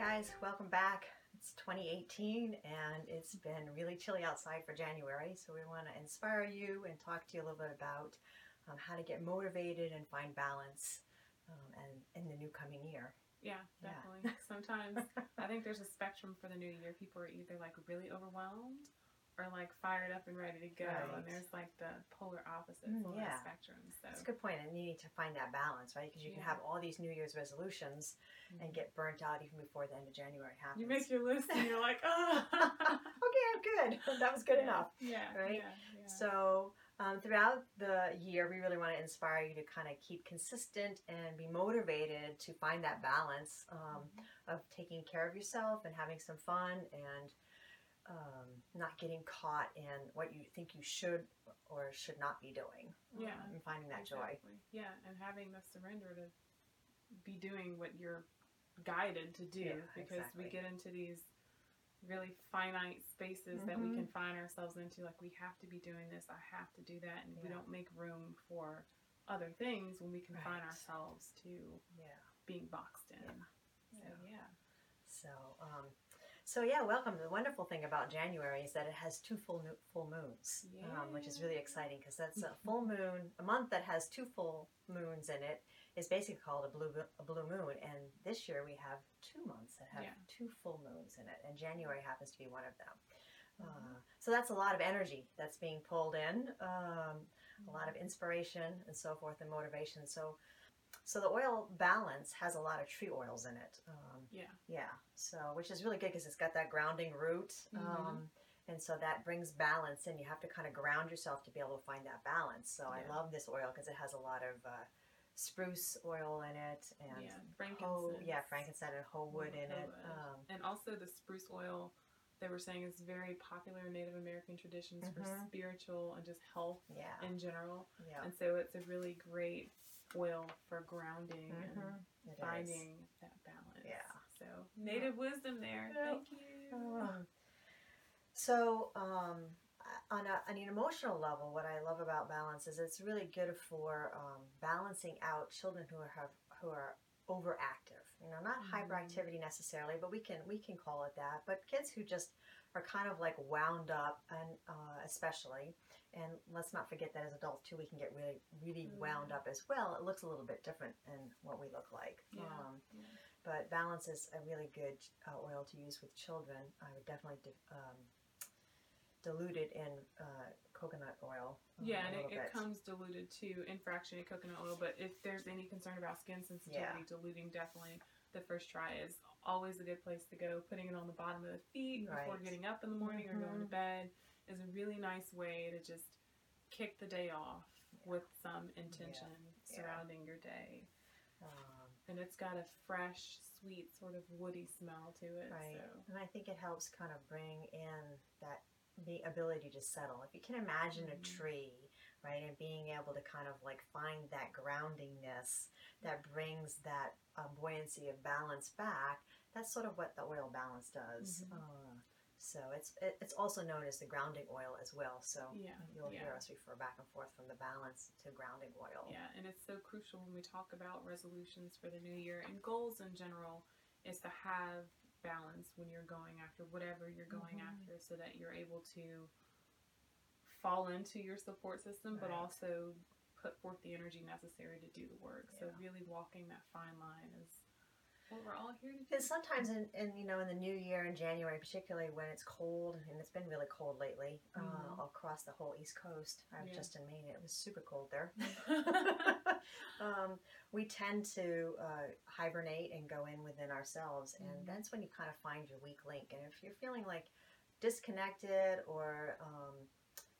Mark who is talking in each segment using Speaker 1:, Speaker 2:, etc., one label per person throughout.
Speaker 1: guys, welcome back. It's 2018 and it's been really chilly outside for January, so we want to inspire you and talk to you a little bit about um, how to get motivated and find balance um, and in the new coming year.
Speaker 2: Yeah,
Speaker 1: Yeah.
Speaker 2: definitely. Sometimes I think there's a spectrum for the new year. People are either like really overwhelmed or like fired up and ready to go.
Speaker 1: Right.
Speaker 2: And there's like the polar opposite
Speaker 1: Mm, yeah.
Speaker 2: spectrum.
Speaker 1: That's a good point, and you need to find that balance, right? Because you can have all these New Year's resolutions and get burnt out even before the end of January happens.
Speaker 2: you make your list and you're like, oh,
Speaker 1: okay, I'm good. That was good enough.
Speaker 2: Yeah,
Speaker 1: Right?
Speaker 2: Yeah, yeah.
Speaker 1: So, um, throughout the year, we really want to inspire you to kind of keep consistent and be motivated to find that balance um, of taking care of yourself and having some fun and um, not getting caught in what you think you should or should not be doing.
Speaker 2: Yeah,
Speaker 1: um, and finding that joy.
Speaker 2: Yeah, and having the surrender to be doing what you're guided to do
Speaker 1: Yeah,
Speaker 2: because
Speaker 1: exactly.
Speaker 2: we get into these really finite spaces that we can find ourselves into like we have to be doing this, I have to do that and we don't make room for other things when we confine
Speaker 1: Right.
Speaker 2: ourselves to
Speaker 1: Yeah.
Speaker 2: being boxed in. So yeah.
Speaker 1: So, um, so yeah, welcome. The wonderful thing about January is that it has two full new, full moons, um, which is really exciting because that's a full moon. A month that has two full moons in it is basically called a blue a blue moon. And this year we have two months that have
Speaker 2: Yeah.
Speaker 1: two full moons in it, and January happens to be one of them. Uh, so that's a lot of energy that's being pulled in, um, a lot of inspiration and so forth, and motivation. So, so the oil balance has a lot of tree oils in it. Um,
Speaker 2: Yeah.
Speaker 1: yeah, so which is really good because it's got that grounding root, um, and so that brings balance. And you have to kind of ground yourself to be able to find that balance. So I love this oil because it has a lot of uh, spruce oil in it, and
Speaker 2: Yeah, frankincense.
Speaker 1: yeah, frankincense and ho wood in it. Um,
Speaker 2: And also the spruce oil they were saying is very popular in Native American traditions for
Speaker 1: Mhm.
Speaker 2: spiritual and just health
Speaker 1: yeah,
Speaker 2: in general.
Speaker 1: yeah,
Speaker 2: And so it's a really great oil for grounding and
Speaker 1: Mhm. It is.
Speaker 2: finding that balance.
Speaker 1: Yeah.
Speaker 2: So native wisdom there.
Speaker 1: Yeah.
Speaker 2: Thank you.
Speaker 1: Um, so, um, on, a, on an emotional level, what I love about balance is it's really good for um, balancing out children who are have, who are overactive. You know, not hyperactivity necessarily, but we can we can call it that. But kids who just are kind of like wound up, and uh, especially, and let's not forget that as adults too, we can get really really wound up as well. It looks a little bit different than what we look like.
Speaker 2: Yeah.
Speaker 1: Um,
Speaker 2: Yeah.
Speaker 1: but balance is a really good uh, oil to use with children. I would definitely di- um, dilute it in uh, coconut oil.
Speaker 2: Yeah,
Speaker 1: a
Speaker 2: and it, it comes diluted too in fractionated coconut oil. But if there's any concern about skin sensitivity,
Speaker 1: Yeah.
Speaker 2: diluting definitely the first try is always a good place to go. Putting it on the bottom of the feet before getting up in the morning or going to
Speaker 1: Mhm.
Speaker 2: bed is a really nice way to just kick the day off with some intention
Speaker 1: Yeah.
Speaker 2: surrounding your day.
Speaker 1: Um,
Speaker 2: And it's got a fresh, sweet, sort of woody smell to it.
Speaker 1: right,
Speaker 2: So
Speaker 1: and I think it helps kind of bring in that the ability to settle. If you can imagine a
Speaker 2: Mhm.
Speaker 1: tree, right, and being able to kind of like find that groundingness that brings that uh, buoyancy of balance back, that's sort of what the oil balance does.
Speaker 2: Mhm.
Speaker 1: Uh, so it's it, it's also known as the grounding oil as well. So
Speaker 2: Yeah,
Speaker 1: you'll hear us refer back and forth from the balance to grounding oil.
Speaker 2: Yeah, and it's so crucial when we talk about resolutions for the new year and goals in general is to have balance when you're going after whatever you're going
Speaker 1: Mhm.
Speaker 2: after so that you're able to fall into your support system but also put forth the energy necessary to do the work. So really walking that fine line is what we're all here.
Speaker 1: And sometimes in, in you know in the new year in January, particularly when it's cold and it's been really cold lately uh,
Speaker 2: Mhm.
Speaker 1: across the whole East Coast. I was
Speaker 2: Yeah.
Speaker 1: just in Maine; it was super cold there. um, we tend to uh, hibernate and go in within ourselves, and
Speaker 2: Mhm.
Speaker 1: that's when you kind of find your weak link. And if you're feeling like disconnected or um,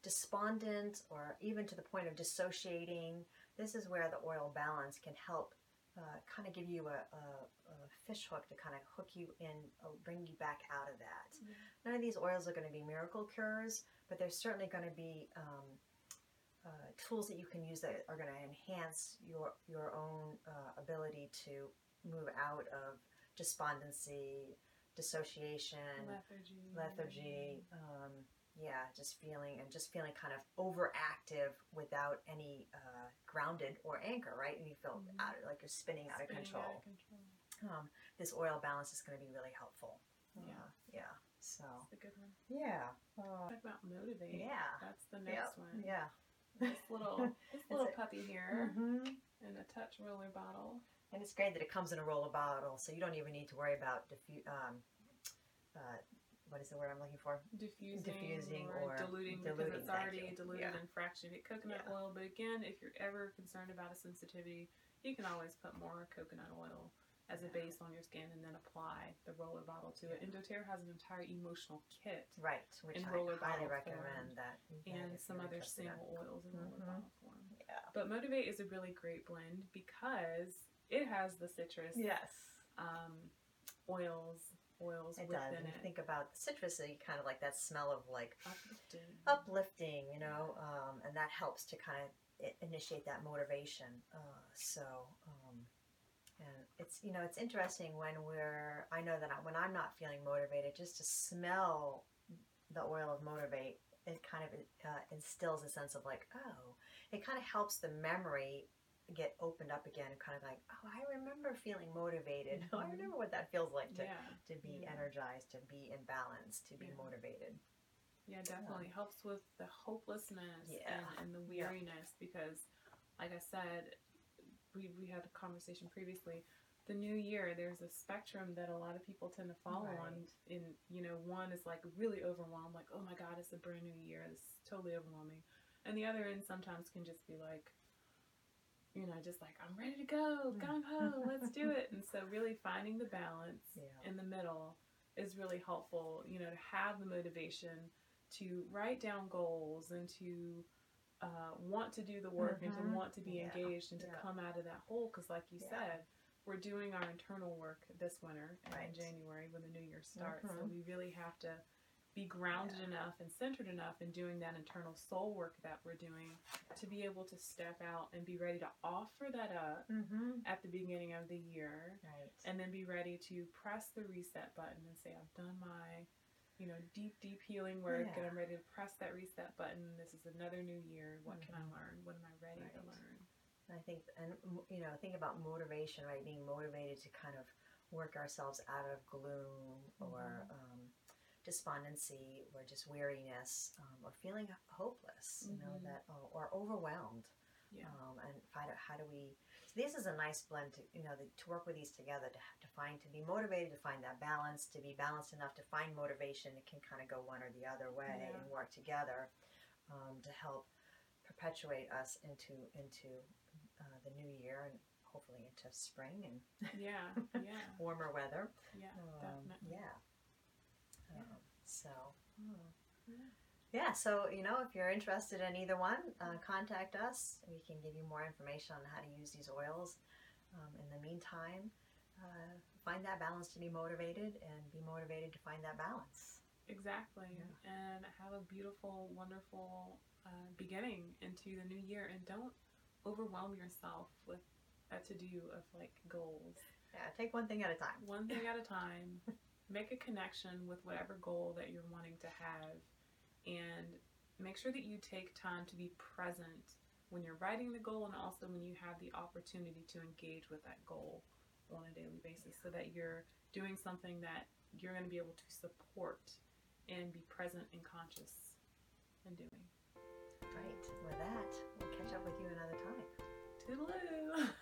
Speaker 1: despondent, or even to the point of dissociating, this is where the oil balance can help uh, kind of give you a, a, a fish hook to kind of hook you in, uh, bring you back out of that.
Speaker 2: Yeah.
Speaker 1: None of these oils are going to be miracle cures, but there's certainly going to be um, uh, tools that you can use that are going to enhance your your own uh, ability to move out of despondency, dissociation,
Speaker 2: lethargy.
Speaker 1: lethargy. Um, yeah, just feeling and just feeling kind of overactive without any uh, grounded or anchor, right? And you feel
Speaker 2: Mhm.
Speaker 1: out like you're spinning out of control.
Speaker 2: out of control.
Speaker 1: Um, this oil balance is going to be really helpful.
Speaker 2: Yeah.
Speaker 1: Uh, yeah. So
Speaker 2: That's a good one.
Speaker 1: yeah. Uh,
Speaker 2: Talk about motivate.
Speaker 1: yeah.
Speaker 2: That's the
Speaker 1: Yep.
Speaker 2: next one.
Speaker 1: Yeah.
Speaker 2: This little this little puppy here
Speaker 1: hmm
Speaker 2: in a touch roller bottle.
Speaker 1: And it's great that it comes in a roller bottle, so you don't even need to worry about diffu- um, uh, what is the word I'm looking for?
Speaker 2: diffusing,
Speaker 1: Diffusing
Speaker 2: or,
Speaker 1: or
Speaker 2: diluting, because it's already diluted
Speaker 1: Yeah.
Speaker 2: in fractionated coconut
Speaker 1: Yeah.
Speaker 2: oil. But again, if you're ever concerned about a sensitivity, you can always put more coconut oil as a base on your skin and then apply the roller bottle to it. And doTERRA has an entire emotional kit
Speaker 1: Right, which
Speaker 2: In
Speaker 1: I
Speaker 2: roller
Speaker 1: highly recommend that.
Speaker 2: and some other single oils in roller
Speaker 1: Mhm.
Speaker 2: bottle form.
Speaker 1: Yeah.
Speaker 2: But Motivate is a really great blend because it has the citrus
Speaker 1: Yes.
Speaker 2: um, oils oils
Speaker 1: It does. And
Speaker 2: it.
Speaker 1: think about citrus, so you kind of like that smell of like
Speaker 2: Uplifting.
Speaker 1: uplifting, you know, um, and that helps to kind of initiate that motivation. Uh, so, um, and it's you know it's interesting when we're I know that I, when I'm not feeling motivated, just to smell the oil of motivate, it kind of uh, instills a sense of like oh, it kind of helps the memory get opened up again and kind of like oh I remember feeling motivated. I
Speaker 2: Mhm.
Speaker 1: remember what that feels like to
Speaker 2: yeah.
Speaker 1: to be
Speaker 2: Yeah.
Speaker 1: energized, to be in balance, to be
Speaker 2: Yeah.
Speaker 1: motivated.
Speaker 2: Yeah, definitely helps with the hopelessness and, and the weariness because, like I said, we, we had a conversation previously. The new year, there's a spectrum that a lot of people tend to fall on.
Speaker 1: Right.
Speaker 2: In you know, one is like really overwhelmed, like oh my god, it's a brand new year, it's totally overwhelming, and the other end sometimes can just be like, you know, just like I'm ready to go, gung ho, let's do it. And so, really finding the balance
Speaker 1: Yeah.
Speaker 2: in the middle is really helpful. You know, to have the motivation to write down goals and to uh, want to do the work and to
Speaker 1: Mhm.
Speaker 2: want to be
Speaker 1: Yeah.
Speaker 2: engaged and to
Speaker 1: Yeah.
Speaker 2: come out of that hole. Because, like you said, we're doing our internal work this winter and in January when the new year starts. So
Speaker 1: Mhm.
Speaker 2: we really have to be grounded
Speaker 1: Yeah.
Speaker 2: enough and centered enough in doing that internal soul work that we're doing to be able to step out and be ready to offer that up
Speaker 1: Mm-hmm.
Speaker 2: at the beginning of the year
Speaker 1: Right.
Speaker 2: and then be ready to press the reset button and say i've done my you know deep deep healing work and i'm ready to press that reset button this is another new year what can i
Speaker 1: Mhm.
Speaker 2: learn what am i ready to learn
Speaker 1: I think, and you know, think about motivation, right? Being motivated to kind of work ourselves out of gloom or
Speaker 2: Mm-hmm.
Speaker 1: um, despondency or just weariness um, or feeling hopeless, you know,
Speaker 2: Mhm.
Speaker 1: that or, or overwhelmed.
Speaker 2: yeah
Speaker 1: Um, and find out how do we. So this is a nice blend to you know the, to work with these together to to find to be motivated to find that balance to be balanced enough to find motivation. It can kind of go one or the other way
Speaker 2: Yeah.
Speaker 1: and work together um, to help perpetuate us into into uh, the new year and hopefully into spring and
Speaker 2: yeah yeah
Speaker 1: warmer weather.
Speaker 2: yeah
Speaker 1: Um, yeah.
Speaker 2: Yeah.
Speaker 1: Um, so.
Speaker 2: Yeah.
Speaker 1: Yeah, so you know, if you're interested in either one, uh, contact us. We can give you more information on how to use these oils. Um, in the meantime, uh, find that balance to be motivated and be motivated to find that balance.
Speaker 2: exactly
Speaker 1: Yeah.
Speaker 2: and have a beautiful wonderful uh, beginning into the new year and don't overwhelm yourself with a to-do of like goals
Speaker 1: Yeah, take one thing at a time.
Speaker 2: one thing at a time make a connection with whatever goal that you're wanting to have and make sure that you take time to be present when you're writing the goal and also when you have the opportunity to engage with that goal on a daily basis so that you're doing something that you're going to be able to support and be present and conscious in doing.
Speaker 1: Right. With that, we'll catch up with you another time.
Speaker 2: Toodaloo!